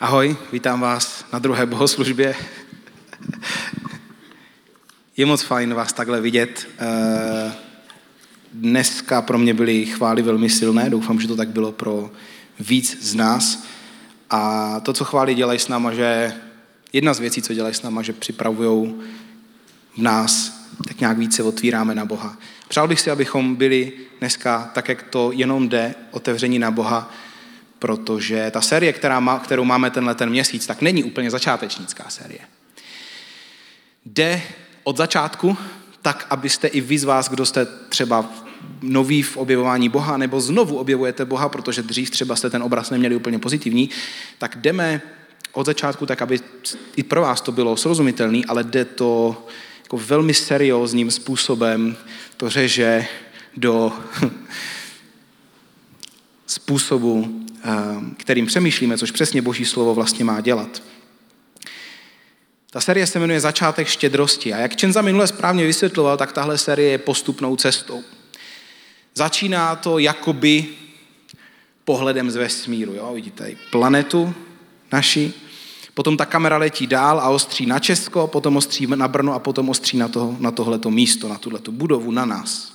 Ahoj, vítám vás na druhé bohoslužbě. Je moc fajn vás takhle vidět. Eh, dneska pro mě byly chvály velmi silné, doufám, že to tak bylo pro víc z nás. A to, co chvály dělají s náma, že jedna z věcí, co dělají s náma, že připravují v nás, tak nějak více otvíráme na Boha. Přál bych si, abychom byli dneska, tak jak to jenom jde, otevření na Boha, protože ta série, která má, kterou máme tenhle ten měsíc, tak není úplně začátečnická série. Jde od začátku, tak abyste i vy z vás, kdo jste třeba noví v objevování Boha, nebo znovu objevujete Boha, protože dřív třeba jste ten obraz neměli úplně pozitivní, tak jdeme od začátku tak, aby i pro vás to bylo srozumitelný, ale jde to jako velmi seriózním způsobem, to řeže do způsobu, kterým přemýšlíme, což přesně Boží slovo vlastně má dělat. Ta série se jmenuje Začátek štědrosti a jak Čenza minule správně vysvětloval, tak tahle série je postupnou cestou. Začíná to jakoby pohledem z vesmíru. Jo? Vidíte tady planetu naši, potom ta kamera letí dál a ostří na Česko, potom ostří na Brno a potom ostří na, toho, na tohleto místo, na tuhletu budovu, na nás.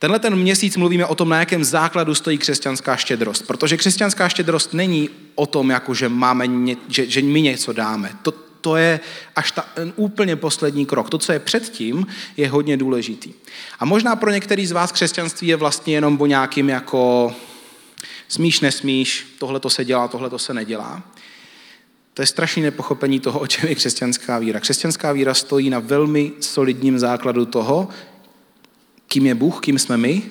Tenhle ten měsíc mluvíme o tom, na jakém základu stojí křesťanská štědrost. Protože křesťanská štědrost není o tom, jako že, máme ně, že, že my něco dáme. To, to je až ta, ten úplně poslední krok. To, co je předtím, je hodně důležitý. A možná pro některý z vás křesťanství je vlastně jenom o nějakým jako smíš, nesmíš, tohle to se dělá, tohle to se nedělá. To je strašné nepochopení toho, o čem je křesťanská víra. Křesťanská víra stojí na velmi solidním základu toho, kým je Bůh, kým jsme my,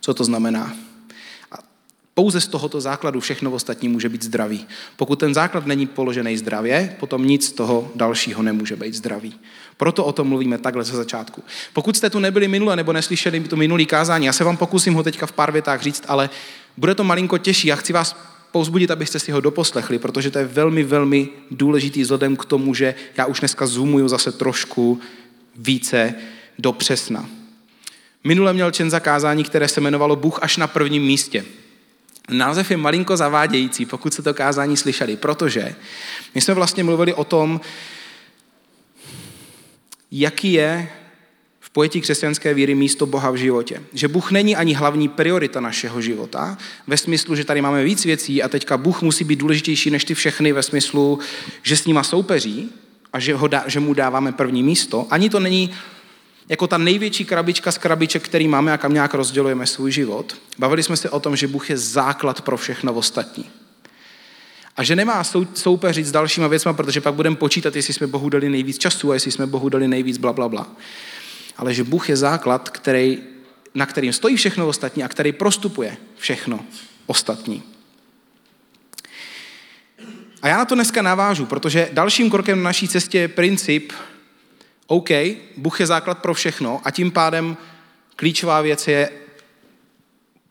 co to znamená. A pouze z tohoto základu všechno ostatní může být zdravý. Pokud ten základ není položený zdravě, potom nic z toho dalšího nemůže být zdravý. Proto o tom mluvíme takhle ze začátku. Pokud jste tu nebyli minule nebo neslyšeli to minulý kázání, já se vám pokusím ho teďka v pár větách říct, ale bude to malinko těžší. Já chci vás pouzbudit, abyste si ho doposlechli, protože to je velmi, velmi důležitý vzhledem k tomu, že já už dneska zoomuju zase trošku více do přesna. Minule měl Čen zakázání, které se jmenovalo Bůh až na prvním místě. Název je malinko zavádějící, pokud se to kázání slyšeli, protože my jsme vlastně mluvili o tom, jaký je v pojetí křesťanské víry místo Boha v životě. Že Bůh není ani hlavní priorita našeho života, ve smyslu, že tady máme víc věcí a teďka Bůh musí být důležitější než ty všechny, ve smyslu, že s nima soupeří a že, ho dá, že mu dáváme první místo. Ani to není jako ta největší krabička z krabiček, který máme a kam nějak rozdělujeme svůj život. Bavili jsme se o tom, že Bůh je základ pro všechno ostatní. A že nemá soupeřit s dalšíma věcmi, protože pak budeme počítat, jestli jsme Bohu dali nejvíc času a jestli jsme Bohu dali nejvíc bla, bla, bla. Ale že Bůh je základ, který, na kterým stojí všechno ostatní a který prostupuje všechno ostatní. A já na to dneska navážu, protože dalším krokem na naší cestě je princip, OK, Bůh je základ pro všechno a tím pádem klíčová věc je,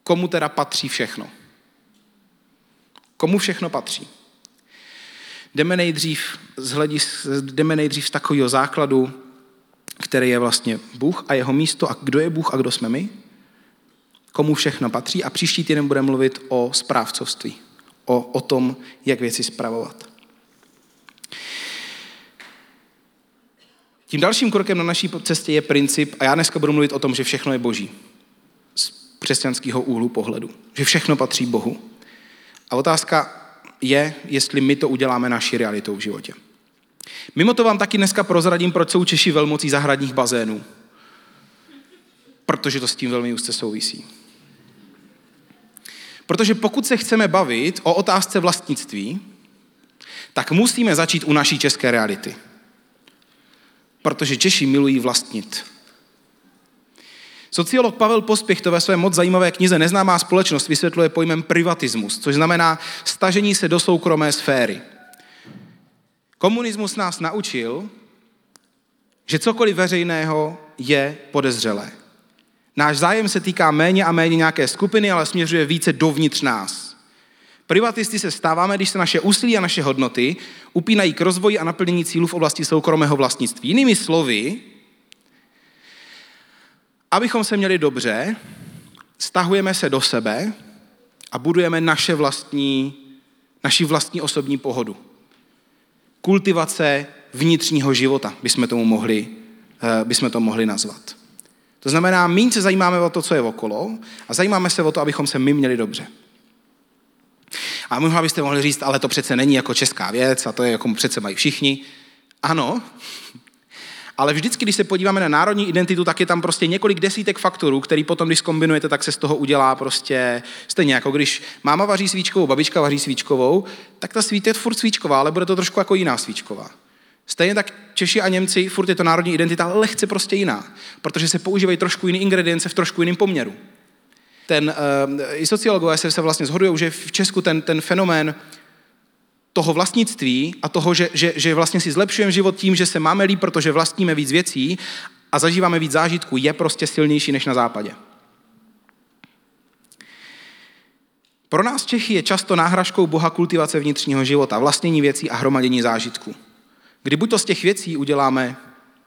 komu teda patří všechno. Komu všechno patří. Jdeme nejdřív z, hledis, jdeme nejdřív z takového základu, který je vlastně Bůh a jeho místo a kdo je Bůh a kdo jsme my, komu všechno patří a příští týden budeme mluvit o správcovství, o, o tom, jak věci spravovat. Tím dalším krokem na naší cestě je princip, a já dneska budu mluvit o tom, že všechno je boží. Z křesťanského úhlu pohledu. Že všechno patří Bohu. A otázka je, jestli my to uděláme naší realitou v životě. Mimo to vám taky dneska prozradím, proč jsou Češi velmocí zahradních bazénů. Protože to s tím velmi úzce souvisí. Protože pokud se chceme bavit o otázce vlastnictví, tak musíme začít u naší české reality protože Češi milují vlastnit. Sociolog Pavel Pospěch to ve své moc zajímavé knize Neznámá společnost vysvětluje pojmem privatismus, což znamená stažení se do soukromé sféry. Komunismus nás naučil, že cokoliv veřejného je podezřelé. Náš zájem se týká méně a méně nějaké skupiny, ale směřuje více dovnitř nás. Privatisty se stáváme, když se naše úsilí a naše hodnoty upínají k rozvoji a naplnění cílů v oblasti soukromého vlastnictví. Jinými slovy, abychom se měli dobře, stahujeme se do sebe a budujeme naše vlastní, naši vlastní osobní pohodu. Kultivace vnitřního života bychom tomu mohli, eh, bychom to mohli nazvat. To znamená, méně se zajímáme o to, co je okolo a zajímáme se o to, abychom se my měli dobře. A možná byste mohli říct, ale to přece není jako česká věc a to je jako přece mají všichni. Ano, ale vždycky, když se podíváme na národní identitu, tak je tam prostě několik desítek faktorů, který potom, když kombinujete, tak se z toho udělá prostě stejně jako když máma vaří svíčkovou, babička vaří svíčkovou, tak ta svíť je furt svíčková, ale bude to trošku jako jiná svíčková. Stejně tak Češi a Němci, furt je to národní identita, ale lehce prostě jiná, protože se používají trošku jiný ingredience v trošku jiném poměru. Ten, uh, I sociologové se, se vlastně zhodují, že v Česku ten, ten fenomén toho vlastnictví a toho, že, že, že vlastně si zlepšujeme život tím, že se máme líp, protože vlastníme víc věcí a zažíváme víc zážitků, je prostě silnější než na západě. Pro nás Čechy je často náhražkou Boha kultivace vnitřního života, vlastnění věcí a hromadění zážitků. Kdy buď to z těch věcí uděláme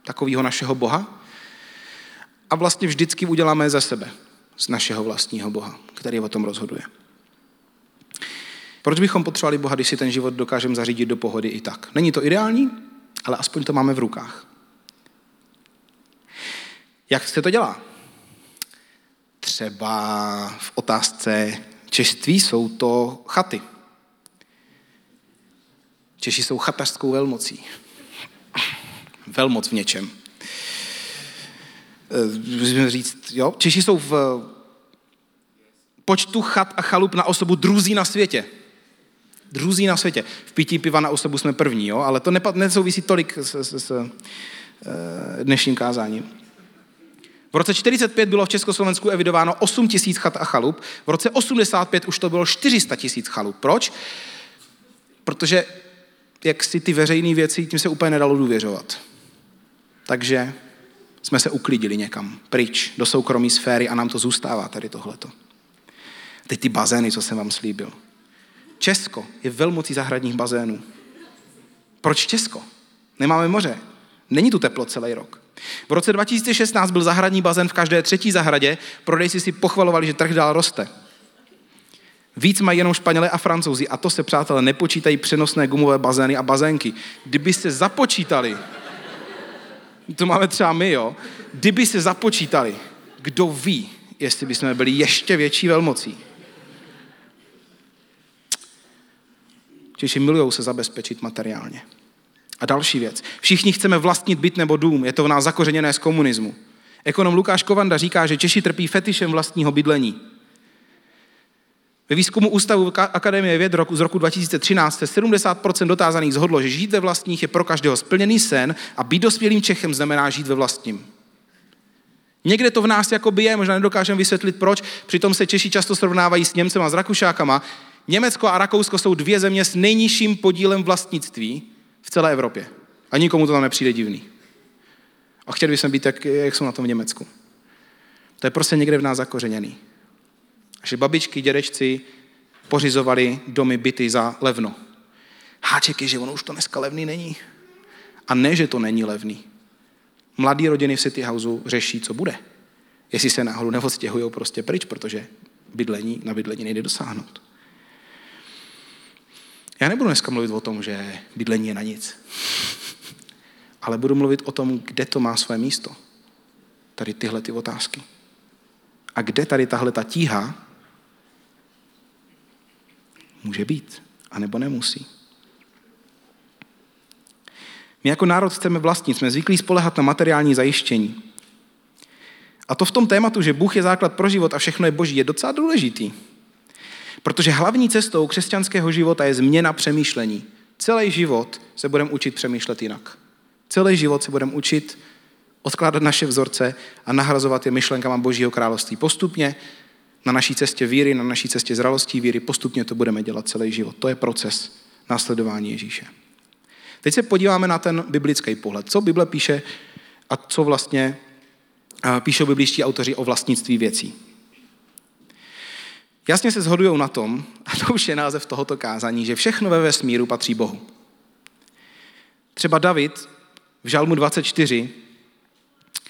takového našeho Boha, a vlastně vždycky uděláme ze sebe, z našeho vlastního Boha, který o tom rozhoduje. Proč bychom potřebovali Boha, když si ten život dokážeme zařídit do pohody i tak? Není to ideální, ale aspoň to máme v rukách. Jak se to dělá? Třeba v otázce češtví jsou to chaty. Češi jsou chatařskou velmocí. Velmoc v něčem. Můžeme říct, jo? Češi jsou v počtu chat a chalup na osobu druzí na světě druzí na světě. V pití piva na osobu jsme první, jo? ale to nesouvisí tolik s, s, s eh, dnešním kázáním. V roce 45 bylo v Československu evidováno 8 tisíc chat a chalup, v roce 85 už to bylo 400 tisíc chalup. Proč? Protože jak si ty veřejné věci, tím se úplně nedalo důvěřovat. Takže jsme se uklidili někam, pryč, do soukromé sféry a nám to zůstává tady tohleto. Teď ty bazény, co jsem vám slíbil. Česko je velmocí zahradních bazénů. Proč Česko? Nemáme moře. Není tu teplo celý rok. V roce 2016 byl zahradní bazén v každé třetí zahradě, prodejci si pochvalovali, že trh dál roste. Víc mají jenom Španělé a Francouzi a to se, přátelé, nepočítají přenosné gumové bazény a bazénky. Kdyby se započítali, to máme třeba my, jo, kdyby se započítali, kdo ví, jestli bychom byli ještě větší velmocí. Češi milují se zabezpečit materiálně. A další věc. Všichni chceme vlastnit byt nebo dům. Je to v nás zakořeněné z komunismu. Ekonom Lukáš Kovanda říká, že Češi trpí fetišem vlastního bydlení. Ve výzkumu Ústavu Akademie věd z roku 2013 se 70% dotázaných zhodlo, že žít ve vlastních je pro každého splněný sen a být dospělým Čechem znamená žít ve vlastním. Někde to v nás jakoby je, možná nedokážeme vysvětlit proč, přitom se Češi často srovnávají s Němcem a s Rakušákama, Německo a Rakousko jsou dvě země s nejnižším podílem vlastnictví v celé Evropě. A nikomu to tam nepřijde divný. A chtěli bychom být, jak, jak jsou na tom v Německu. To je prostě někde v nás zakořeněný. Že babičky, dědečci pořizovali domy, byty za levno. Háček je, že ono už to dneska levný není. A ne, že to není levný. Mladí rodiny v City Houseu řeší, co bude. Jestli se náhodou neodstěhují prostě pryč, protože bydlení, na bydlení nejde dosáhnout. Já nebudu dneska mluvit o tom, že bydlení je na nic. Ale budu mluvit o tom, kde to má své místo. Tady tyhle ty otázky. A kde tady tahle ta tíha může být, anebo nemusí. My jako národ chceme vlastnit, jsme zvyklí spolehat na materiální zajištění. A to v tom tématu, že Bůh je základ pro život a všechno je boží, je docela důležitý. Protože hlavní cestou křesťanského života je změna přemýšlení. Celý život se budeme učit přemýšlet jinak. Celý život se budeme učit odkládat naše vzorce a nahrazovat je myšlenkama Božího království. Postupně na naší cestě víry, na naší cestě zralostí víry, postupně to budeme dělat celý život. To je proces následování Ježíše. Teď se podíváme na ten biblický pohled. Co Bible píše a co vlastně píšou bibličtí autoři o vlastnictví věcí. Jasně se shodují na tom, a to už je název tohoto kázání, že všechno ve vesmíru patří Bohu. Třeba David v Žalmu 24,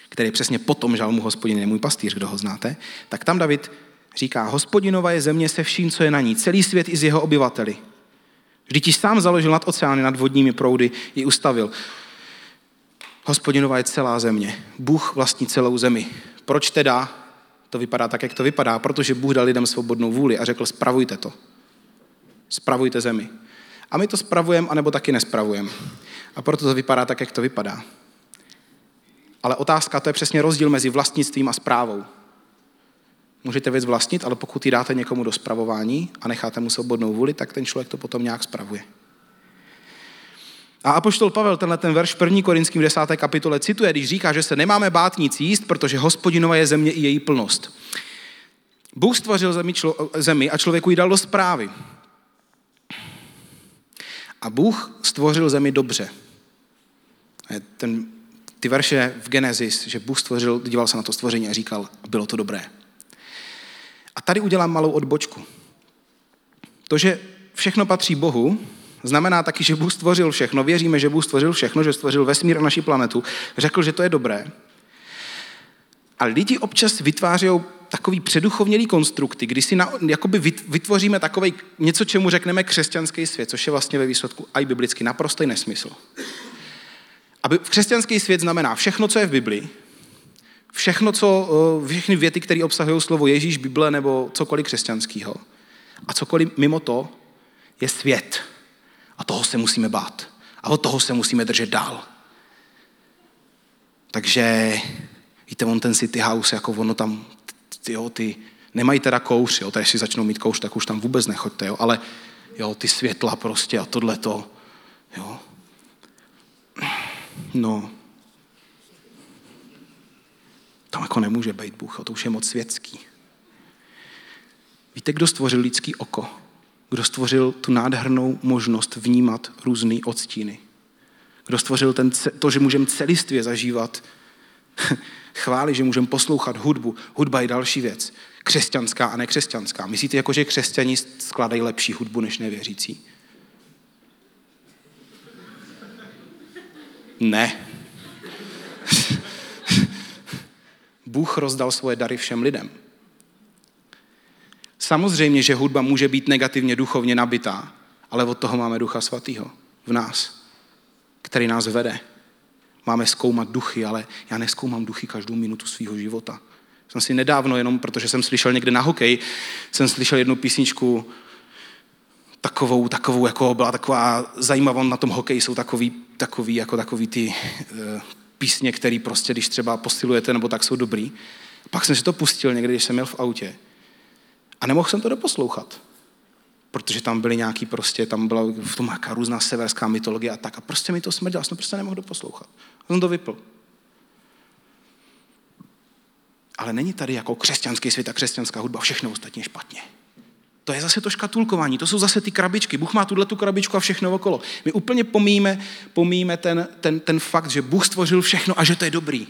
který přesně potom Žalmu hospodin je můj pastýř, kdo ho znáte, tak tam David říká, hospodinova je země se vším, co je na ní, celý svět i z jeho obyvateli. Vždyť ti sám založil nad oceány, nad vodními proudy, i ustavil. Hospodinová je celá země. Bůh vlastní celou zemi. Proč teda to vypadá tak, jak to vypadá? Protože Bůh dal lidem svobodnou vůli a řekl, spravujte to. Spravujte zemi. A my to spravujeme, anebo taky nespravujeme. A proto to vypadá tak, jak to vypadá. Ale otázka, to je přesně rozdíl mezi vlastnictvím a správou. Můžete věc vlastnit, ale pokud ji dáte někomu do spravování a necháte mu svobodnou vůli, tak ten člověk to potom nějak spravuje. A apoštol Pavel tenhle ten verš 1. Korinským 10. kapitole cituje, když říká, že se nemáme bát nic jíst, protože hospodinova je země i její plnost. Bůh stvořil zemi, člo, zemi a člověku ji dal do zprávy. A Bůh stvořil zemi dobře. Ten, ty verše v Genesis, že Bůh stvořil, díval se na to stvoření a říkal, bylo to dobré. A tady udělám malou odbočku. To, že všechno patří Bohu, znamená taky, že Bůh stvořil všechno. Věříme, že Bůh stvořil všechno, že stvořil vesmír a naši planetu. Řekl, že to je dobré. A lidi občas vytvářejí takový předuchovnělý konstrukty, kdy si na, jakoby vytvoříme takový něco, čemu řekneme křesťanský svět, což je vlastně ve výsledku i biblicky naprostý nesmysl. Aby křesťanský svět znamená všechno, co je v Biblii, všechno, co, eh, všechny věty, které obsahují slovo Ježíš, Bible nebo cokoliv křesťanského. A cokoliv mimo to je svět. A toho se musíme bát. A od toho se musíme držet dál. Takže víte, on ten city house, jako ono tam, ty, jo, ty nemají teda kouř, jo, si začnou mít kouř, tak už tam vůbec nechoďte, jo, ale jo, ty světla prostě a tohleto, jo. No, tam jako nemůže být Bůh, to už je moc světský. Víte, kdo stvořil lidský oko? Kdo stvořil tu nádhernou možnost vnímat různé odstíny? Kdo stvořil ten, to, že můžeme celistvě zažívat chváli, že můžeme poslouchat hudbu. Hudba je další věc. Křesťanská a nekřesťanská. Myslíte, jako, že křesťani skládají lepší hudbu než nevěřící? Ne. Bůh rozdal svoje dary všem lidem. Samozřejmě, že hudba může být negativně duchovně nabitá, ale od toho máme Ducha Svatého v nás, který nás vede. Máme zkoumat duchy, ale já neskoumám duchy každou minutu svého života. Jsem si nedávno, jenom protože jsem slyšel někde na hokej, jsem slyšel jednu písničku, takovou, takovou, jako byla taková zajímavá, na tom hokeji jsou takový, takový, jako takový ty uh, písně, které prostě, když třeba posilujete nebo tak, jsou dobrý. Pak jsem si to pustil někdy, když jsem měl v autě. A nemohl jsem to doposlouchat. Protože tam byly nějaký prostě, tam byla v tom nějaká různá severská mytologie a tak. A prostě mi to smrdělo, jsem prostě nemohl doposlouchat. A jsem to vypl. Ale není tady jako křesťanský svět a křesťanská hudba, všechno ostatně špatně. To je zase to škatulkování, to jsou zase ty krabičky. Bůh má tuhle tu krabičku a všechno okolo. My úplně pomíme, pomíme ten, ten, ten fakt, že Bůh stvořil všechno a že to je dobrý.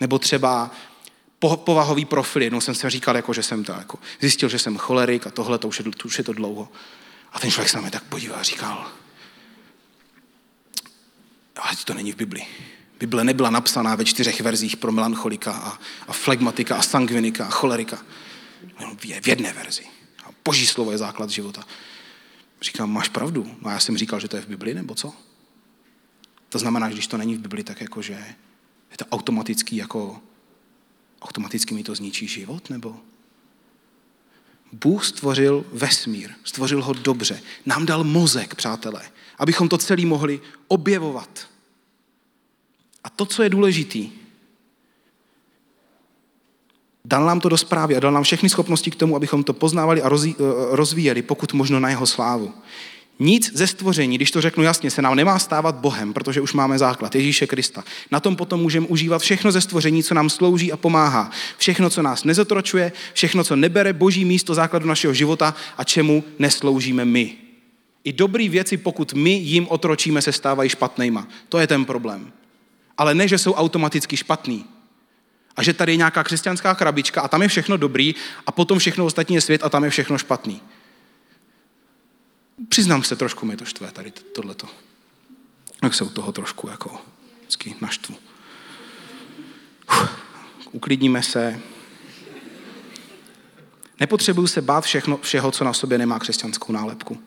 Nebo třeba po, povahový profil. Jednou jsem se říkal, jako, že jsem to jako, zjistil, že jsem cholerik a tohle, to už je, to už je to dlouho. A ten člověk se na mě tak podíval a říkal, ale to není v Bibli. Bible nebyla napsaná ve čtyřech verzích pro melancholika a, a flegmatika a sangvinika a cholerika v jedné verzi. A boží slovo je základ života. Říkám, máš pravdu. No a já jsem říkal, že to je v Bibli, nebo co? To znamená, že když to není v Bibli, tak jakože je to automaticky jako automaticky mi to zničí život, nebo? Bůh stvořil vesmír, stvořil ho dobře. Nám dal mozek, přátelé, abychom to celý mohli objevovat. A to, co je důležitý, Dal nám to do zprávy a dal nám všechny schopnosti k tomu, abychom to poznávali a eh, rozvíjeli, pokud možno na jeho slávu. Nic ze stvoření, když to řeknu jasně, se nám nemá stávat Bohem, protože už máme základ Ježíše Krista. Na tom potom můžeme užívat všechno ze stvoření, co nám slouží a pomáhá. Všechno, co nás nezotročuje, všechno, co nebere boží místo základu našeho života a čemu nesloužíme my. I dobré věci, pokud my jim otročíme, se stávají špatnýma. To je ten problém. Ale ne, že jsou automaticky špatný. A že tady je nějaká křesťanská krabička a tam je všechno dobrý a potom všechno ostatní je svět a tam je všechno špatný. Přiznám se, trošku mi to štve tady tohleto. Jak se u toho trošku jako vždycky naštvu. Uf, uklidníme se. Nepotřebuju se bát všechno, všeho, co na sobě nemá křesťanskou nálepku.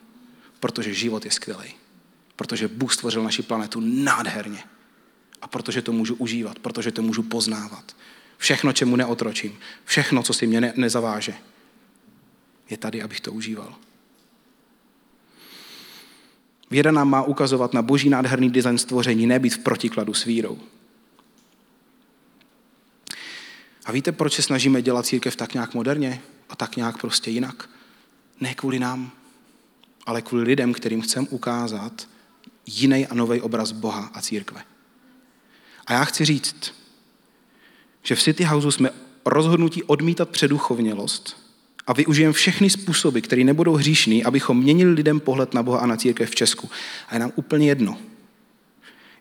Protože život je skvělý. Protože Bůh stvořil naši planetu nádherně. A protože to můžu užívat, protože to můžu poznávat. Všechno, čemu neotročím, všechno, co si mě ne- nezaváže, je tady, abych to užíval. Věda nám má ukazovat na boží nádherný design stvoření, nebýt v protikladu s vírou. A víte, proč se snažíme dělat církev tak nějak moderně a tak nějak prostě jinak? Ne kvůli nám, ale kvůli lidem, kterým chcem ukázat jiný a nový obraz Boha a církve. A já chci říct, že v City Houseu jsme rozhodnutí odmítat předuchovnělost a využijeme všechny způsoby, které nebudou hříšný, abychom měnili lidem pohled na Boha a na církev v Česku. A je nám úplně jedno,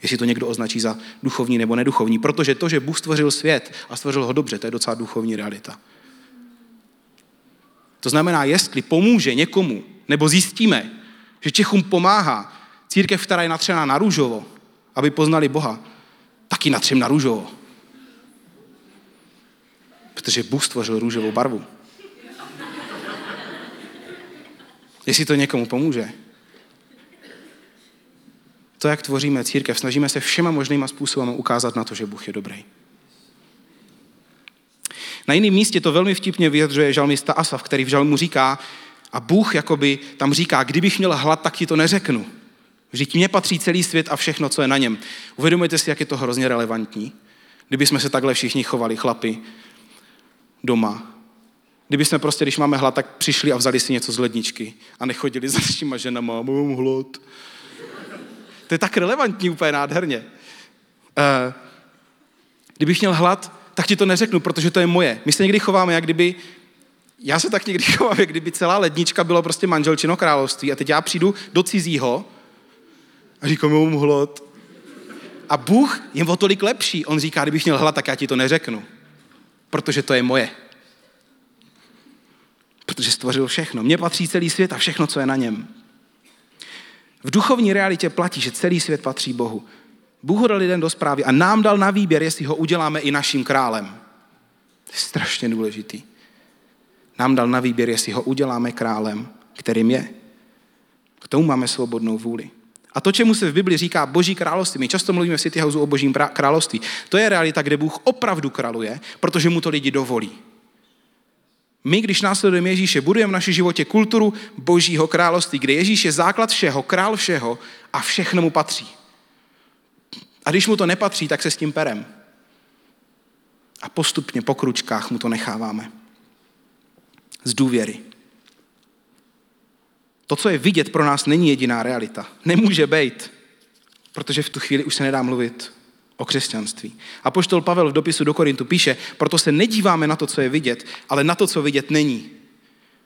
jestli to někdo označí za duchovní nebo neduchovní, protože to, že Bůh stvořil svět a stvořil ho dobře, to je docela duchovní realita. To znamená, jestli pomůže někomu, nebo zjistíme, že Čechům pomáhá církev, která je natřená na růžovo, aby poznali Boha, taky natřem na růžovo. Protože Bůh stvořil růžovou barvu. Jestli to někomu pomůže. To, jak tvoříme církev, snažíme se všema možnýma způsoby ukázat na to, že Bůh je dobrý. Na jiném místě to velmi vtipně vyjadřuje žalmista Asaf, který v žalmu říká, a Bůh jakoby tam říká, kdybych měl hlad, tak ti to neřeknu. Vždyť mně patří celý svět a všechno, co je na něm. Uvědomujete si, jak je to hrozně relevantní? Kdyby jsme se takhle všichni chovali, chlapi, doma. Kdyby jsme prostě, když máme hlad, tak přišli a vzali si něco z ledničky a nechodili za našima ženama, mám hlad. To je tak relevantní úplně nádherně. Uh, kdybych měl hlad, tak ti to neřeknu, protože to je moje. My se někdy chováme, jak kdyby, já se tak někdy chovám, jak kdyby celá lednička bylo prostě manželčino království a teď já přijdu do cizího a říkám, mám hlad. A Bůh je o tolik lepší. On říká, kdybych měl hlad, tak já ti to neřeknu, protože to je moje. Protože stvořil všechno. Mně patří celý svět a všechno, co je na něm. V duchovní realitě platí, že celý svět patří Bohu. Bůh ho dal lidem do zprávy a nám dal na výběr, jestli ho uděláme i naším králem. To je strašně důležitý. Nám dal na výběr, jestli ho uděláme králem, kterým je. K tomu máme svobodnou vůli. A to, čemu se v Bibli říká Boží království, my často mluvíme v City Houseu o Božím království, to je realita, kde Bůh opravdu králuje, protože mu to lidi dovolí. My, když následujeme Ježíše, budujeme v našem životě kulturu Božího království, kde Ježíš je základ všeho, král všeho a všechno mu patří. A když mu to nepatří, tak se s tím perem. A postupně po kručkách mu to necháváme. Z důvěry. To, co je vidět pro nás, není jediná realita. Nemůže být, protože v tu chvíli už se nedá mluvit o křesťanství. A poštol Pavel v dopisu do Korintu píše, proto se nedíváme na to, co je vidět, ale na to, co vidět není.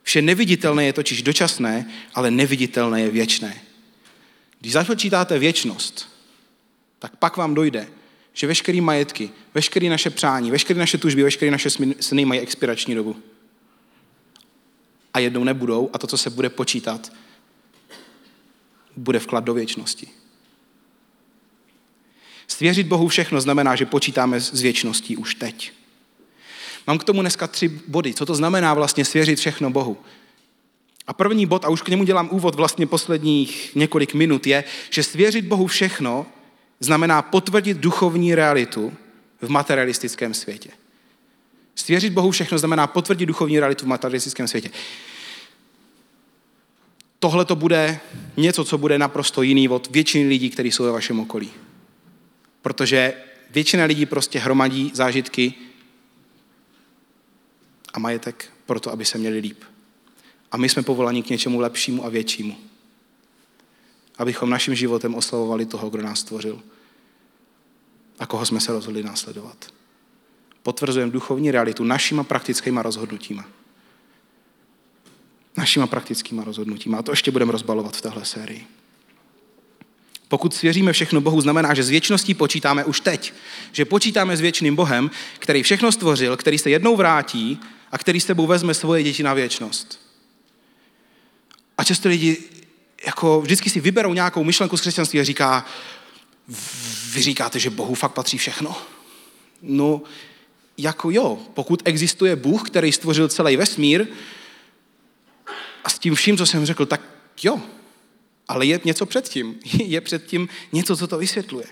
Vše neviditelné je totiž dočasné, ale neviditelné je věčné. Když započítáte věčnost, tak pak vám dojde, že veškeré majetky, veškeré naše přání, veškeré naše tužby, veškeré naše sny mají expirační dobu. A jednou nebudou a to, co se bude počítat, bude vklad do věčnosti. Svěřit Bohu všechno znamená, že počítáme s věčností už teď. Mám k tomu dneska tři body. Co to znamená vlastně svěřit všechno Bohu? A první bod, a už k němu dělám úvod vlastně posledních několik minut, je, že svěřit Bohu všechno znamená potvrdit duchovní realitu v materialistickém světě. Svěřit Bohu všechno znamená potvrdit duchovní realitu v materialistickém světě. Tohle to bude něco, co bude naprosto jiný od většiny lidí, kteří jsou ve vašem okolí. Protože většina lidí prostě hromadí zážitky a majetek proto, aby se měli líp. A my jsme povoláni k něčemu lepšímu a většímu. Abychom naším životem oslavovali toho, kdo nás stvořil a koho jsme se rozhodli následovat. Potvrzujeme duchovní realitu našima praktickýma rozhodnutíma. Našima praktickýma rozhodnutíma. A to ještě budeme rozbalovat v téhle sérii. Pokud svěříme všechno Bohu, znamená, že s věčností počítáme už teď. Že počítáme s věčným Bohem, který všechno stvořil, který se jednou vrátí a který s sebou vezme svoje děti na věčnost. A často lidi jako vždycky si vyberou nějakou myšlenku z křesťanství a říká, vy říkáte, že Bohu fakt patří všechno? No, jako jo, pokud existuje Bůh, který stvořil celý vesmír a s tím vším, co jsem řekl, tak jo, Ale je něco předtím. Je předtím něco, co to vysvětluje.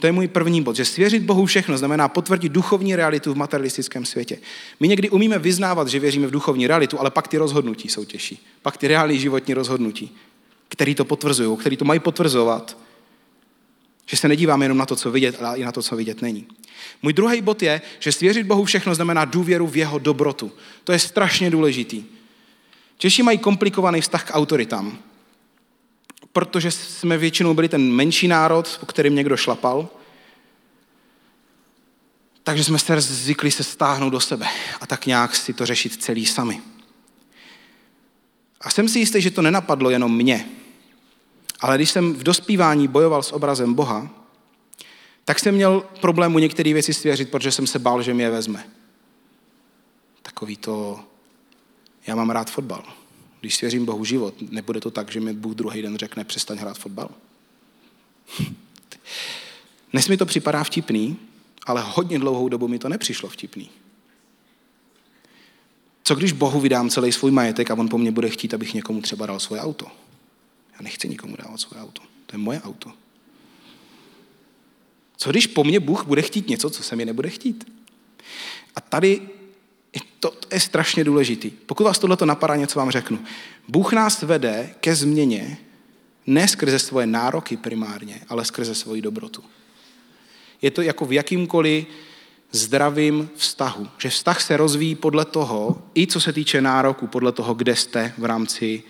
To je můj první bod, že svěřit Bohu všechno znamená potvrdit duchovní realitu v materialistickém světě. My někdy umíme vyznávat, že věříme v duchovní realitu, ale pak ty rozhodnutí jsou těžší. Pak ty reální životní rozhodnutí, který to potvrzují, který to mají potvrzovat. Že se nedíváme jenom na to, co vidět, ale i na to, co vidět není. Můj druhý bod je, že svěřit Bohu všechno znamená důvěru v jeho dobrotu. To je strašně důležitý. Češi mají komplikovaný vztah k autoritám protože jsme většinou byli ten menší národ, po kterým někdo šlapal, takže jsme se zvykli se stáhnout do sebe a tak nějak si to řešit celý sami. A jsem si jistý, že to nenapadlo jenom mě. Ale když jsem v dospívání bojoval s obrazem Boha, tak jsem měl problém mu některé věci svěřit, protože jsem se bál, že mě je vezme. Takový to, já mám rád fotbal. Když svěřím Bohu život, nebude to tak, že mi Bůh druhý den řekne, přestaň hrát fotbal. Dnes mi to připadá vtipný, ale hodně dlouhou dobu mi to nepřišlo vtipný. Co když Bohu vydám celý svůj majetek a on po mně bude chtít, abych někomu třeba dal svoje auto? Já nechci nikomu dávat svoje auto. To je moje auto. Co když po mně Bůh bude chtít něco, co se mi nebude chtít? A tady to, to je strašně důležitý. Pokud vás tohle napadá, něco vám řeknu. Bůh nás vede ke změně ne skrze svoje nároky primárně, ale skrze svoji dobrotu. Je to jako v jakýmkoliv zdravým vztahu. Že vztah se rozvíjí podle toho, i co se týče nároku, podle toho, kde jste v rámci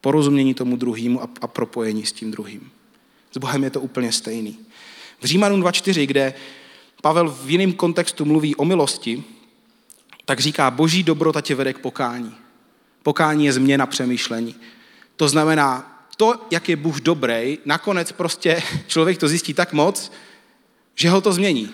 porozumění tomu druhému a, a propojení s tím druhým. S Bohem je to úplně stejný. V Římanům 2.4, kde Pavel v jiném kontextu mluví o milosti, tak říká, boží dobrota tě vede k pokání. Pokání je změna přemýšlení. To znamená, to, jak je Bůh dobrý, nakonec prostě člověk to zjistí tak moc, že ho to změní.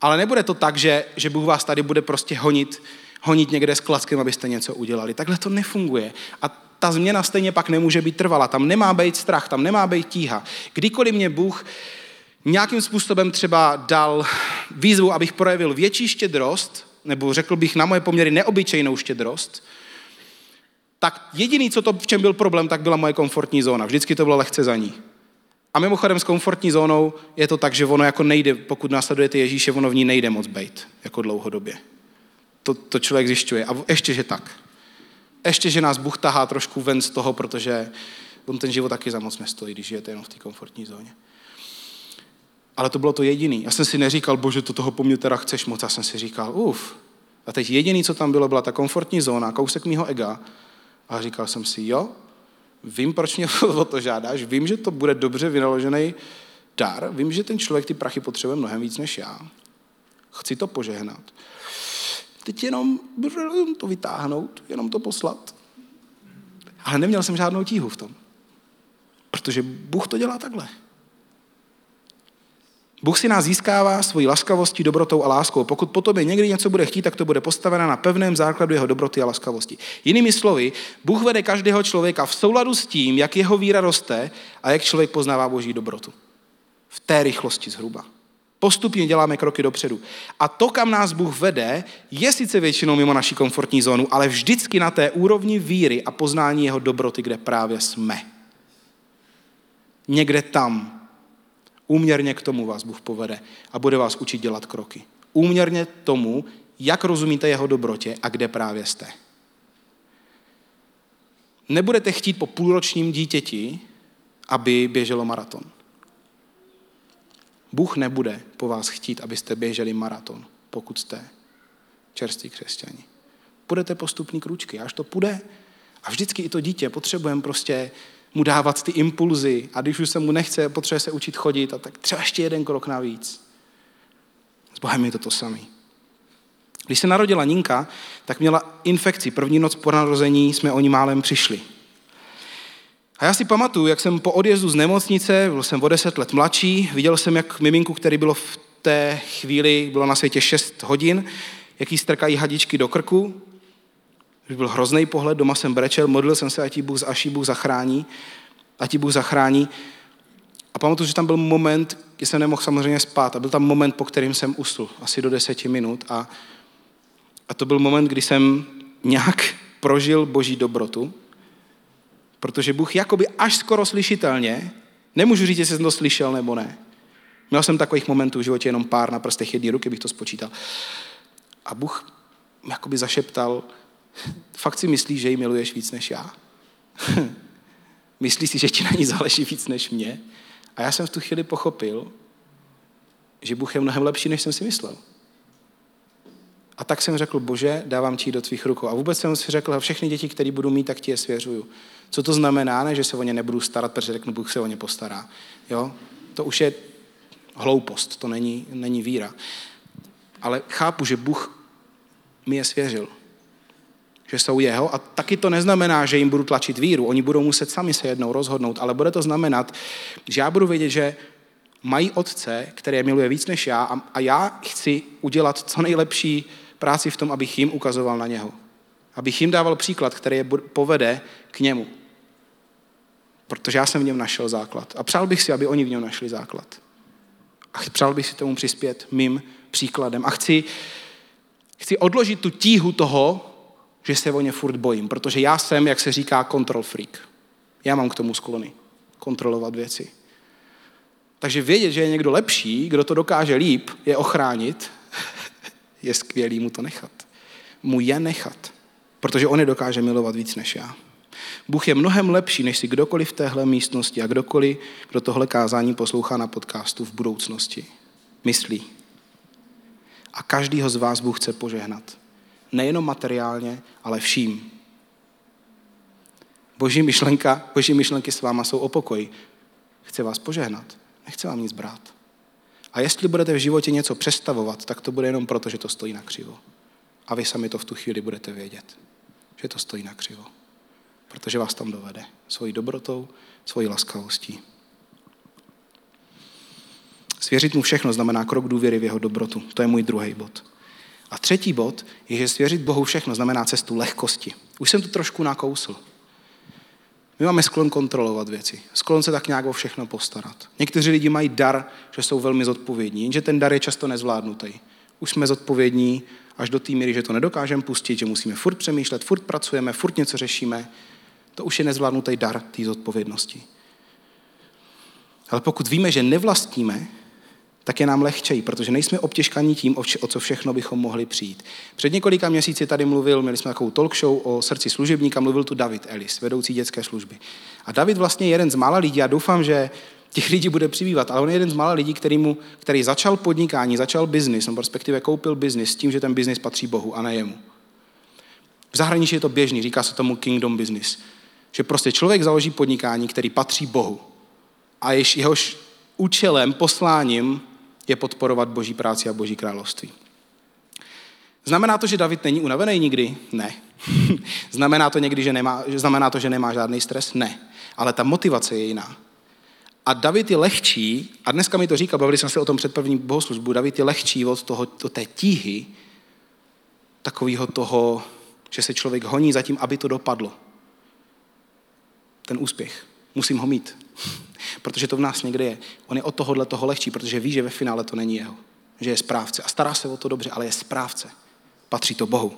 Ale nebude to tak, že, že Bůh vás tady bude prostě honit, honit někde s klackem, abyste něco udělali. Takhle to nefunguje. A ta změna stejně pak nemůže být trvala. Tam nemá být strach, tam nemá být tíha. Kdykoliv mě Bůh nějakým způsobem třeba dal výzvu, abych projevil větší štědrost, nebo řekl bych na moje poměry neobyčejnou štědrost, tak jediný, co to, v čem byl problém, tak byla moje komfortní zóna. Vždycky to bylo lehce za ní. A mimochodem s komfortní zónou je to tak, že ono jako nejde, pokud následujete Ježíše, ono v ní nejde moc být, jako dlouhodobě. To, to člověk zjišťuje. A ještě, že tak. Ještě, že nás Bůh tahá trošku ven z toho, protože on ten život taky za moc nestojí, když žijete jenom v té komfortní zóně. Ale to bylo to jediný. Já jsem si neříkal, bože, to toho po mně teda chceš moc. Já jsem si říkal, uf. A teď jediný, co tam bylo, byla ta komfortní zóna, kousek mýho ega. A říkal jsem si, jo, vím, proč mě o to žádáš, vím, že to bude dobře vynaložený dar, vím, že ten člověk ty prachy potřebuje mnohem víc než já. Chci to požehnat. Teď jenom to vytáhnout, jenom to poslat. Ale neměl jsem žádnou tíhu v tom. Protože Bůh to dělá takhle. Bůh si nás získává svojí laskavostí, dobrotou a láskou. Pokud po tobě někdy něco bude chtít, tak to bude postaveno na pevném základu jeho dobroty a laskavosti. Jinými slovy, Bůh vede každého člověka v souladu s tím, jak jeho víra roste a jak člověk poznává boží dobrotu. V té rychlosti zhruba. Postupně děláme kroky dopředu. A to, kam nás Bůh vede, je sice většinou mimo naší komfortní zónu, ale vždycky na té úrovni víry a poznání jeho dobroty, kde právě jsme. Někde tam, Úměrně k tomu vás Bůh povede a bude vás učit dělat kroky. Úměrně tomu, jak rozumíte jeho dobrotě a kde právě jste. Nebudete chtít po půlročním dítěti, aby běželo maraton. Bůh nebude po vás chtít, abyste běželi maraton, pokud jste čerství křesťani. Budete postupní kručky, až to půjde. A vždycky i to dítě potřebujeme prostě mu dávat ty impulzy a když už se mu nechce, potřebuje se učit chodit a tak třeba ještě jeden krok navíc. S Bohem je to to samý. Když se narodila Ninka, tak měla infekci. První noc po narození jsme o ní málem přišli. Já si pamatuju, jak jsem po odjezdu z nemocnice, byl jsem o deset let mladší, viděl jsem, jak miminku, který bylo v té chvíli, bylo na světě 6 hodin, jaký strkají hadičky do krku. Byl hrozný pohled, doma jsem brečel, modlil jsem se, ať Bůh, až Bůh zachrání, ať Bůh zachrání. A pamatuju, že tam byl moment, kdy jsem nemohl samozřejmě spát a byl tam moment, po kterým jsem usl, asi do deseti minut. A, a to byl moment, kdy jsem nějak prožil boží dobrotu Protože Bůh jakoby až skoro slyšitelně, nemůžu říct, jestli jsem to slyšel nebo ne. Měl jsem takových momentů v životě jenom pár na prstech jedné ruky, bych to spočítal. A Bůh jakoby zašeptal, fakt si myslíš, že ji miluješ víc než já? Myslíš si, že ti na ní záleží víc než mě? A já jsem v tu chvíli pochopil, že Bůh je mnohem lepší, než jsem si myslel. A tak jsem řekl, bože, dávám ti do tvých rukou. A vůbec jsem si řekl, všechny děti, které budu mít, tak ti je svěřuju. Co to znamená? Ne, že se o ně nebudu starat, protože řeknu, Bůh se o ně postará. Jo? To už je hloupost, to není, není víra. Ale chápu, že Bůh mi je svěřil. Že jsou jeho a taky to neznamená, že jim budu tlačit víru. Oni budou muset sami se jednou rozhodnout, ale bude to znamenat, že já budu vědět, že mají otce, které miluje víc než já a, a já chci udělat co nejlepší práci v tom, abych jim ukazoval na něho. Abych jim dával příklad, který je povede k němu. Protože já jsem v něm našel základ. A přál bych si, aby oni v něm našli základ. A přál bych si tomu přispět mým příkladem. A chci, chci odložit tu tíhu toho, že se o ně furt bojím. Protože já jsem, jak se říká, control freak. Já mám k tomu sklony. Kontrolovat věci. Takže vědět, že je někdo lepší, kdo to dokáže líp, je ochránit, je skvělý mu to nechat. Mu je nechat, protože on je dokáže milovat víc než já. Bůh je mnohem lepší, než si kdokoliv v téhle místnosti a kdokoliv, kdo tohle kázání poslouchá na podcastu v budoucnosti, myslí. A každýho z vás Bůh chce požehnat. Nejenom materiálně, ale vším. Boží myšlenka, boží myšlenky s váma jsou o pokoji. Chce vás požehnat. Nechce vám nic brát. A jestli budete v životě něco přestavovat, tak to bude jenom proto, že to stojí na křivo. A vy sami to v tu chvíli budete vědět, že to stojí na křivo. Protože vás tam dovede svojí dobrotou, svojí laskavostí. Svěřit mu všechno znamená krok důvěry v jeho dobrotu. To je můj druhý bod. A třetí bod je, že svěřit Bohu všechno znamená cestu lehkosti. Už jsem to trošku nakousl. My máme sklon kontrolovat věci, sklon se tak nějak o všechno postarat. Někteří lidi mají dar, že jsou velmi zodpovědní, jenže ten dar je často nezvládnutý. Už jsme zodpovědní až do té míry, že to nedokážeme pustit, že musíme furt přemýšlet, furt pracujeme, furt něco řešíme. To už je nezvládnutý dar té zodpovědnosti. Ale pokud víme, že nevlastníme, tak je nám lehčej, protože nejsme obtěžkaní tím, o co všechno bychom mohli přijít. Před několika měsíci tady mluvil, měli jsme takovou talk show o srdci služebníka, mluvil tu David Ellis, vedoucí dětské služby. A David vlastně je jeden z mála lidí, a doufám, že těch lidí bude přibývat, ale on je jeden z mála lidí, který, mu, který začal podnikání, začal biznis, nebo respektive koupil biznis s tím, že ten biznis patří Bohu a ne jemu. V zahraničí je to běžný, říká se tomu kingdom business. Že prostě člověk založí podnikání, který patří Bohu. A jež, jehož účelem, posláním je podporovat boží práci a boží království. Znamená to, že David není unavený nikdy? Ne. znamená, to někdy, že nemá, znamená to, že nemá žádný stres? Ne. Ale ta motivace je jiná. A David je lehčí, a dneska mi to říká, bavili jsme se o tom před první bohoslužbu, David je lehčí od, toho, od té tíhy, takového toho, že se člověk honí za tím, aby to dopadlo. Ten úspěch. Musím ho mít. Protože to v nás někde je. On je od tohohle toho lehčí, protože ví, že ve finále to není jeho. Že je správce. A stará se o to dobře, ale je správce. Patří to Bohu.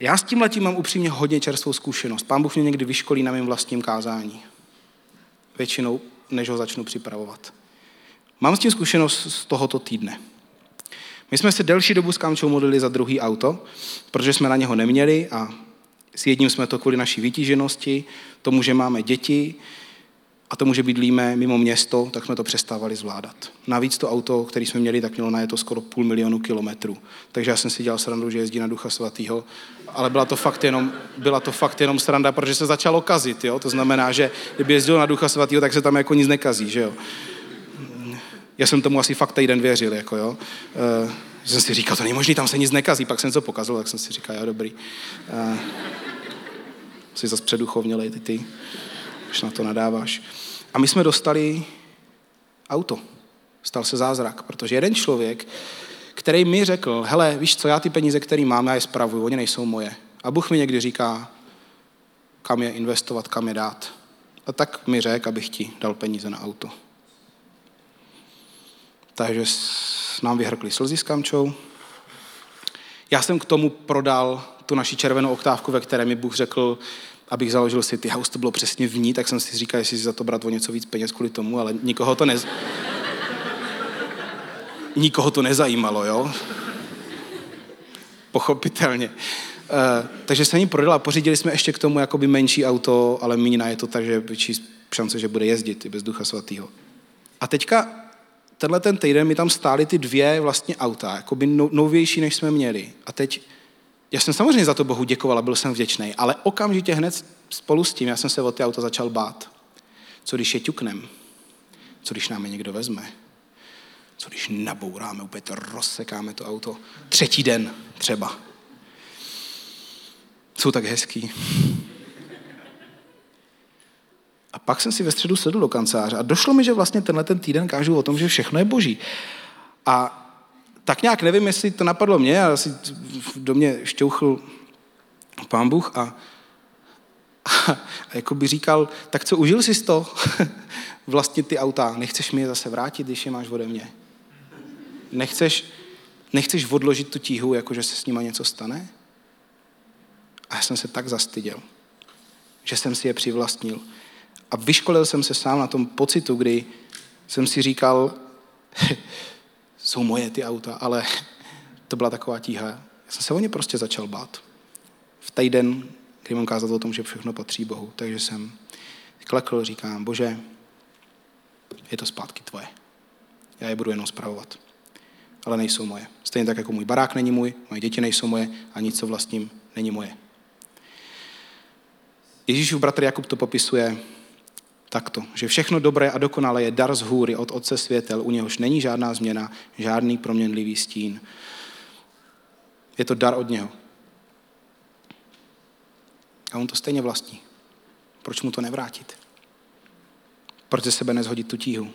Já s tím letím mám upřímně hodně čerstvou zkušenost. Pán Bůh mě někdy vyškolí na mém vlastním kázání. Většinou, než ho začnu připravovat. Mám s tím zkušenost z tohoto týdne. My jsme se delší dobu s Kamčou modlili za druhý auto, protože jsme na něho neměli a s jedním jsme to kvůli naší vytíženosti, tomu, že máme děti a tomu, že bydlíme mimo město, tak jsme to přestávali zvládat. Navíc to auto, který jsme měli, tak mělo na je to skoro půl milionu kilometrů. Takže já jsem si dělal srandu, že jezdí na Ducha Svatého, ale byla to fakt jenom, byla to fakt jenom sranda, protože se začalo kazit. Jo? To znamená, že kdyby jezdil na Ducha Svatého, tak se tam jako nic nekazí. Že jo? Já jsem tomu asi fakt týden věřil. Jako, jo? Uh, jsem si říkal, to není možné, tam se nic nekazí. Pak jsem to pokazil, tak jsem si říkal, jo, dobrý. Uh, si zase předuchovnělej ty, ty, když na to nadáváš. A my jsme dostali auto. Stal se zázrak, protože jeden člověk, který mi řekl, hele, víš co, já ty peníze, které mám, já je spravuju, oni nejsou moje. A Bůh mi někdy říká, kam je investovat, kam je dát. A tak mi řekl, abych ti dal peníze na auto. Takže nám vyhrkli slzy s kamčou. Já jsem k tomu prodal tu naši červenou oktávku, ve které mi Bůh řekl, abych založil City House, to bylo přesně v ní, tak jsem si říkal, jestli si za to brát o něco víc peněz kvůli tomu, ale nikoho to nez... nikoho to nezajímalo, jo? Pochopitelně. Uh, takže jsem ji prodal a pořídili jsme ještě k tomu jakoby menší auto, ale mína je to tak, že větší šance, že bude jezdit i bez ducha svatého. A teďka tenhle ten týden mi tam stály ty dvě vlastně auta, jakoby no, novější, než jsme měli. A teď, já jsem samozřejmě za to Bohu děkoval a byl jsem vděčný, ale okamžitě hned spolu s tím, já jsem se o ty auto začal bát. Co když je ťuknem? Co když nám je někdo vezme? Co když nabouráme, úplně to rozsekáme to auto? Třetí den třeba. Jsou tak hezký. A pak jsem si ve středu sedl do kanceláře a došlo mi, že vlastně tenhle ten týden kážu o tom, že všechno je boží. A tak nějak nevím, jestli to napadlo mě, ale asi do mě šťouchl pán Bůh a, a, a jako by říkal, tak co, užil jsi to? vlastně ty auta, nechceš mi je zase vrátit, když je máš ode mě? Nechceš, nechceš odložit tu tíhu, jakože se s nima něco stane? A já jsem se tak zastyděl, že jsem si je přivlastnil. A vyškolil jsem se sám na tom pocitu, kdy jsem si říkal, jsou moje ty auta, ale to byla taková tíha. Já jsem se o ně prostě začal bát. V týden, kdy mám kázat o tom, že všechno patří Bohu. Takže jsem klekl, říkám, bože, je to zpátky tvoje. Já je budu jenom zpravovat. Ale nejsou moje. Stejně tak, jako můj barák není můj, moje děti nejsou moje a nic, co vlastním, není moje. Ježíšův bratr Jakub to popisuje takto, že všechno dobré a dokonalé je dar z hůry od Otce světel, u něhož není žádná změna, žádný proměnlivý stín. Je to dar od něho. A on to stejně vlastní. Proč mu to nevrátit? Proč ze sebe nezhodit tu tíhu?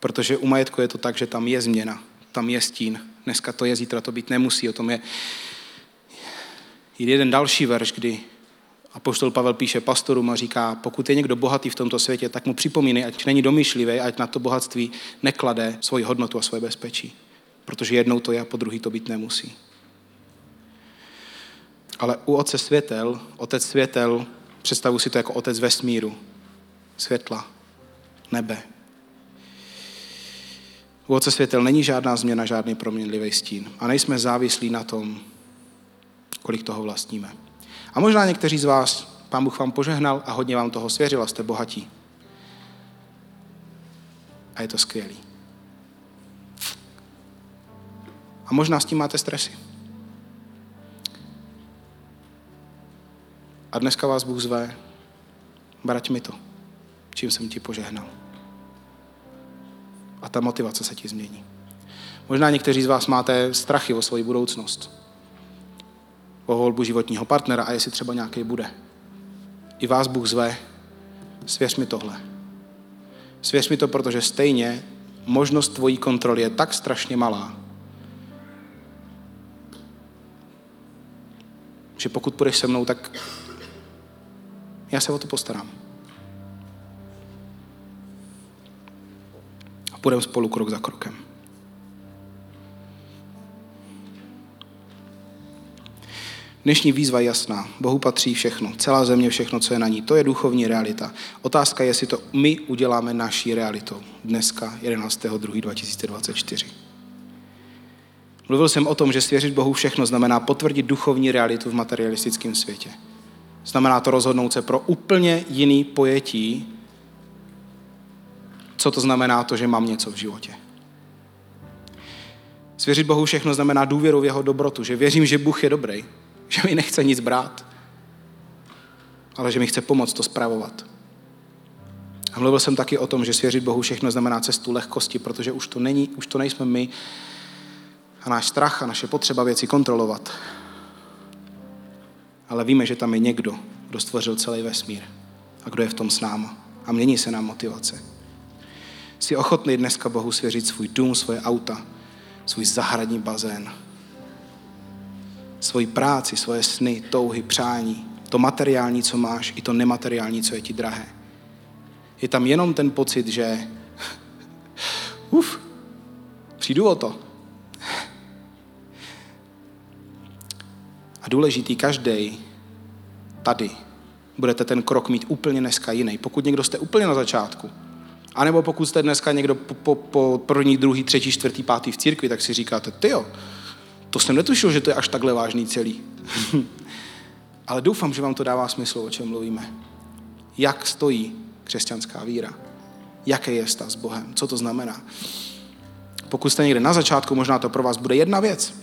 Protože u majetku je to tak, že tam je změna, tam je stín. Dneska to je, zítra to být nemusí. O tom je jeden další verš, kdy a poštol Pavel píše pastorům a říká, pokud je někdo bohatý v tomto světě, tak mu připomínej, ať není domyšlivý, ať na to bohatství neklade svoji hodnotu a svoje bezpečí. Protože jednou to je a po druhý to být nemusí. Ale u Otce světel, Otec světel, představu si to jako Otec vesmíru, světla, nebe. U Otce světel není žádná změna, žádný proměnlivý stín. A nejsme závislí na tom, kolik toho vlastníme. A možná někteří z vás, pán Bůh vám požehnal a hodně vám toho svěřil a jste bohatí. A je to skvělý. A možná s tím máte stresy. A dneska vás Bůh zve, brať mi to, čím jsem ti požehnal. A ta motivace se ti změní. Možná někteří z vás máte strachy o svoji budoucnost o volbu životního partnera a jestli třeba nějaký bude. I vás Bůh zve, svěř mi tohle. Svěř mi to, protože stejně možnost tvojí kontroly je tak strašně malá, že pokud půjdeš se mnou, tak já se o to postarám. A půjdeme spolu krok za krokem. Dnešní výzva je jasná. Bohu patří všechno. Celá země, všechno, co je na ní. To je duchovní realita. Otázka je, jestli to my uděláme naší realitou. Dneska, 11.2.2024. Mluvil jsem o tom, že svěřit Bohu všechno znamená potvrdit duchovní realitu v materialistickém světě. Znamená to rozhodnout se pro úplně jiný pojetí, co to znamená to, že mám něco v životě. Svěřit Bohu všechno znamená důvěru v jeho dobrotu, že věřím, že Bůh je dobrý, že mi nechce nic brát, ale že mi chce pomoct to zpravovat. A mluvil jsem taky o tom, že svěřit Bohu všechno znamená cestu lehkosti, protože už to, není, už to nejsme my a náš strach a naše potřeba věci kontrolovat. Ale víme, že tam je někdo, kdo stvořil celý vesmír a kdo je v tom s náma. A mění se nám motivace. Jsi ochotný dneska Bohu svěřit svůj dům, svoje auta, svůj zahradní bazén, svoji práci, svoje sny, touhy, přání, to materiální, co máš, i to nemateriální, co je ti drahé. Je tam jenom ten pocit, že uf, přijdu o to. A důležitý každý tady budete ten krok mít úplně dneska jiný. Pokud někdo jste úplně na začátku, anebo pokud jste dneska někdo po, po, po první, druhý, třetí, čtvrtý, pátý v církvi, tak si říkáte, ty jo, to jsem netušil, že to je až takhle vážný celý. Ale doufám, že vám to dává smysl, o čem mluvíme. Jak stojí křesťanská víra? Jaký je stav s Bohem? Co to znamená? Pokud jste někde na začátku, možná to pro vás bude jedna věc.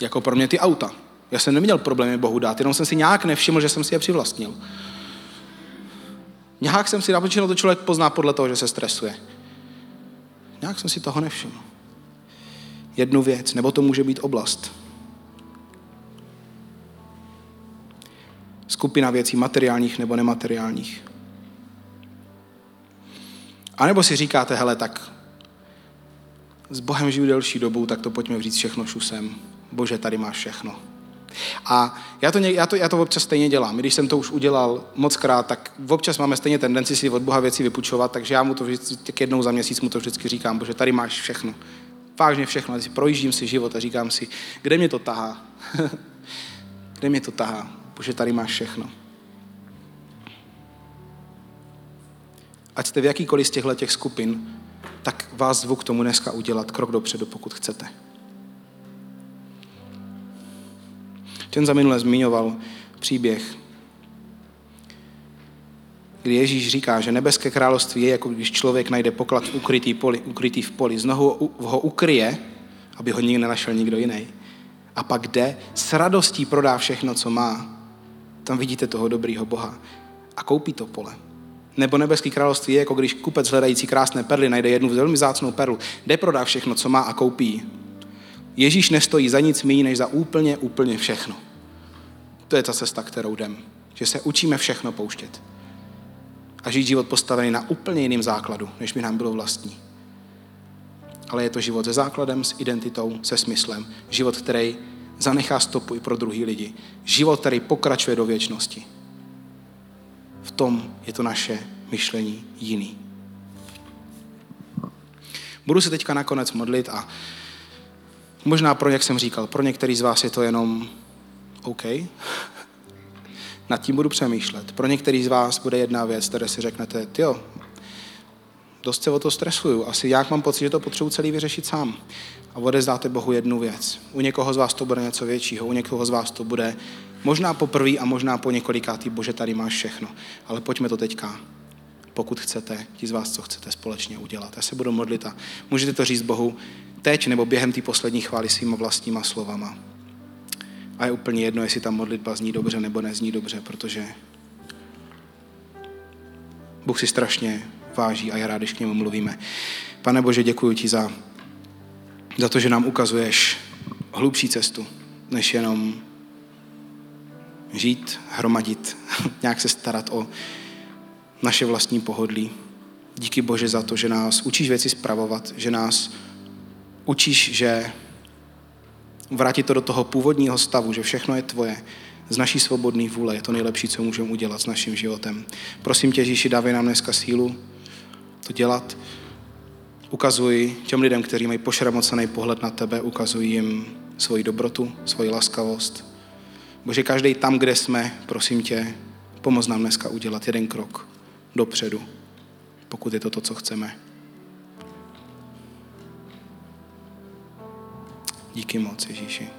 Jako pro mě ty auta. Já jsem neměl problémy Bohu dát, jenom jsem si nějak nevšiml, že jsem si je přivlastnil. Nějak jsem si, a to člověk pozná podle toho, že se stresuje. Nějak jsem si toho nevšiml. Jednu věc, nebo to může být oblast. Skupina věcí materiálních nebo nemateriálních. A nebo si říkáte, hele, tak s Bohem žiju delší dobu, tak to pojďme říct všechno šusem. Bože, tady máš všechno. A já to, já, to, já to občas stejně dělám. Když jsem to už udělal moc krát, tak občas máme stejně tendenci si od Boha věci vypučovat, takže já mu to vždycky, jednou za měsíc mu to vždycky říkám, bože, tady máš všechno. Vážně všechno. Projíždím si život a říkám si, kde mě to tahá? kde mě to tahá? Bože, tady máš všechno. Ať jste v jakýkoliv z těchto těch skupin, tak vás zvu k tomu dneska udělat krok dopředu, pokud chcete. Ten za minule zmiňoval příběh, kdy Ježíš říká, že nebeské království je, jako když člověk najde poklad ukrytý, poli, ukrytý v poli. Znovu ho ukryje, aby ho nikdy nenašel nikdo jiný. A pak jde, s radostí prodá všechno, co má. Tam vidíte toho dobrýho Boha. A koupí to pole. Nebo nebeský království je, jako když kupec hledající krásné perly najde jednu velmi zácnou perlu. Jde prodá všechno, co má a koupí. Ježíš nestojí za nic méně, než za úplně, úplně všechno. To je ta cesta, kterou jdem. Že se učíme všechno pouštět. A žít život postavený na úplně jiným základu, než by nám bylo vlastní. Ale je to život se základem, s identitou, se smyslem. Život, který zanechá stopu i pro druhý lidi. Život, který pokračuje do věčnosti. V tom je to naše myšlení jiný. Budu se teďka nakonec modlit a možná pro, jak jsem říkal, pro některý z vás je to jenom OK. Nad tím budu přemýšlet. Pro některý z vás bude jedna věc, které si řeknete, jo, dost se o to stresuju. Asi jak mám pocit, že to potřebuji celý vyřešit sám. A odezdáte Bohu jednu věc. U někoho z vás to bude něco většího, u někoho z vás to bude možná poprvé a možná po několikátý, bože, tady máš všechno. Ale pojďme to teďka, pokud chcete, ti z vás, co chcete společně udělat. Já se budu modlit a můžete to říct Bohu teď nebo během té poslední chvály svýma vlastníma slovama. A je úplně jedno, jestli ta modlitba zní dobře nebo nezní dobře, protože Bůh si strašně váží a je rád, když k němu mluvíme. Pane Bože, děkuji ti za, za to, že nám ukazuješ hlubší cestu, než jenom žít, hromadit, nějak se starat o naše vlastní pohodlí. Díky Bože za to, že nás učíš věci spravovat, že nás učíš, že vrátit to do toho původního stavu, že všechno je tvoje, z naší svobodné vůle je to nejlepší, co můžeme udělat s naším životem. Prosím tě, Ježíši, dávej nám dneska sílu to dělat. Ukazuj těm lidem, kteří mají pošramocený pohled na tebe, ukazuj jim svoji dobrotu, svoji laskavost. Bože, každý tam, kde jsme, prosím tě, pomoz nám dneska udělat jeden krok dopředu, pokud je to to, co chceme. Díky moc, Ježíši.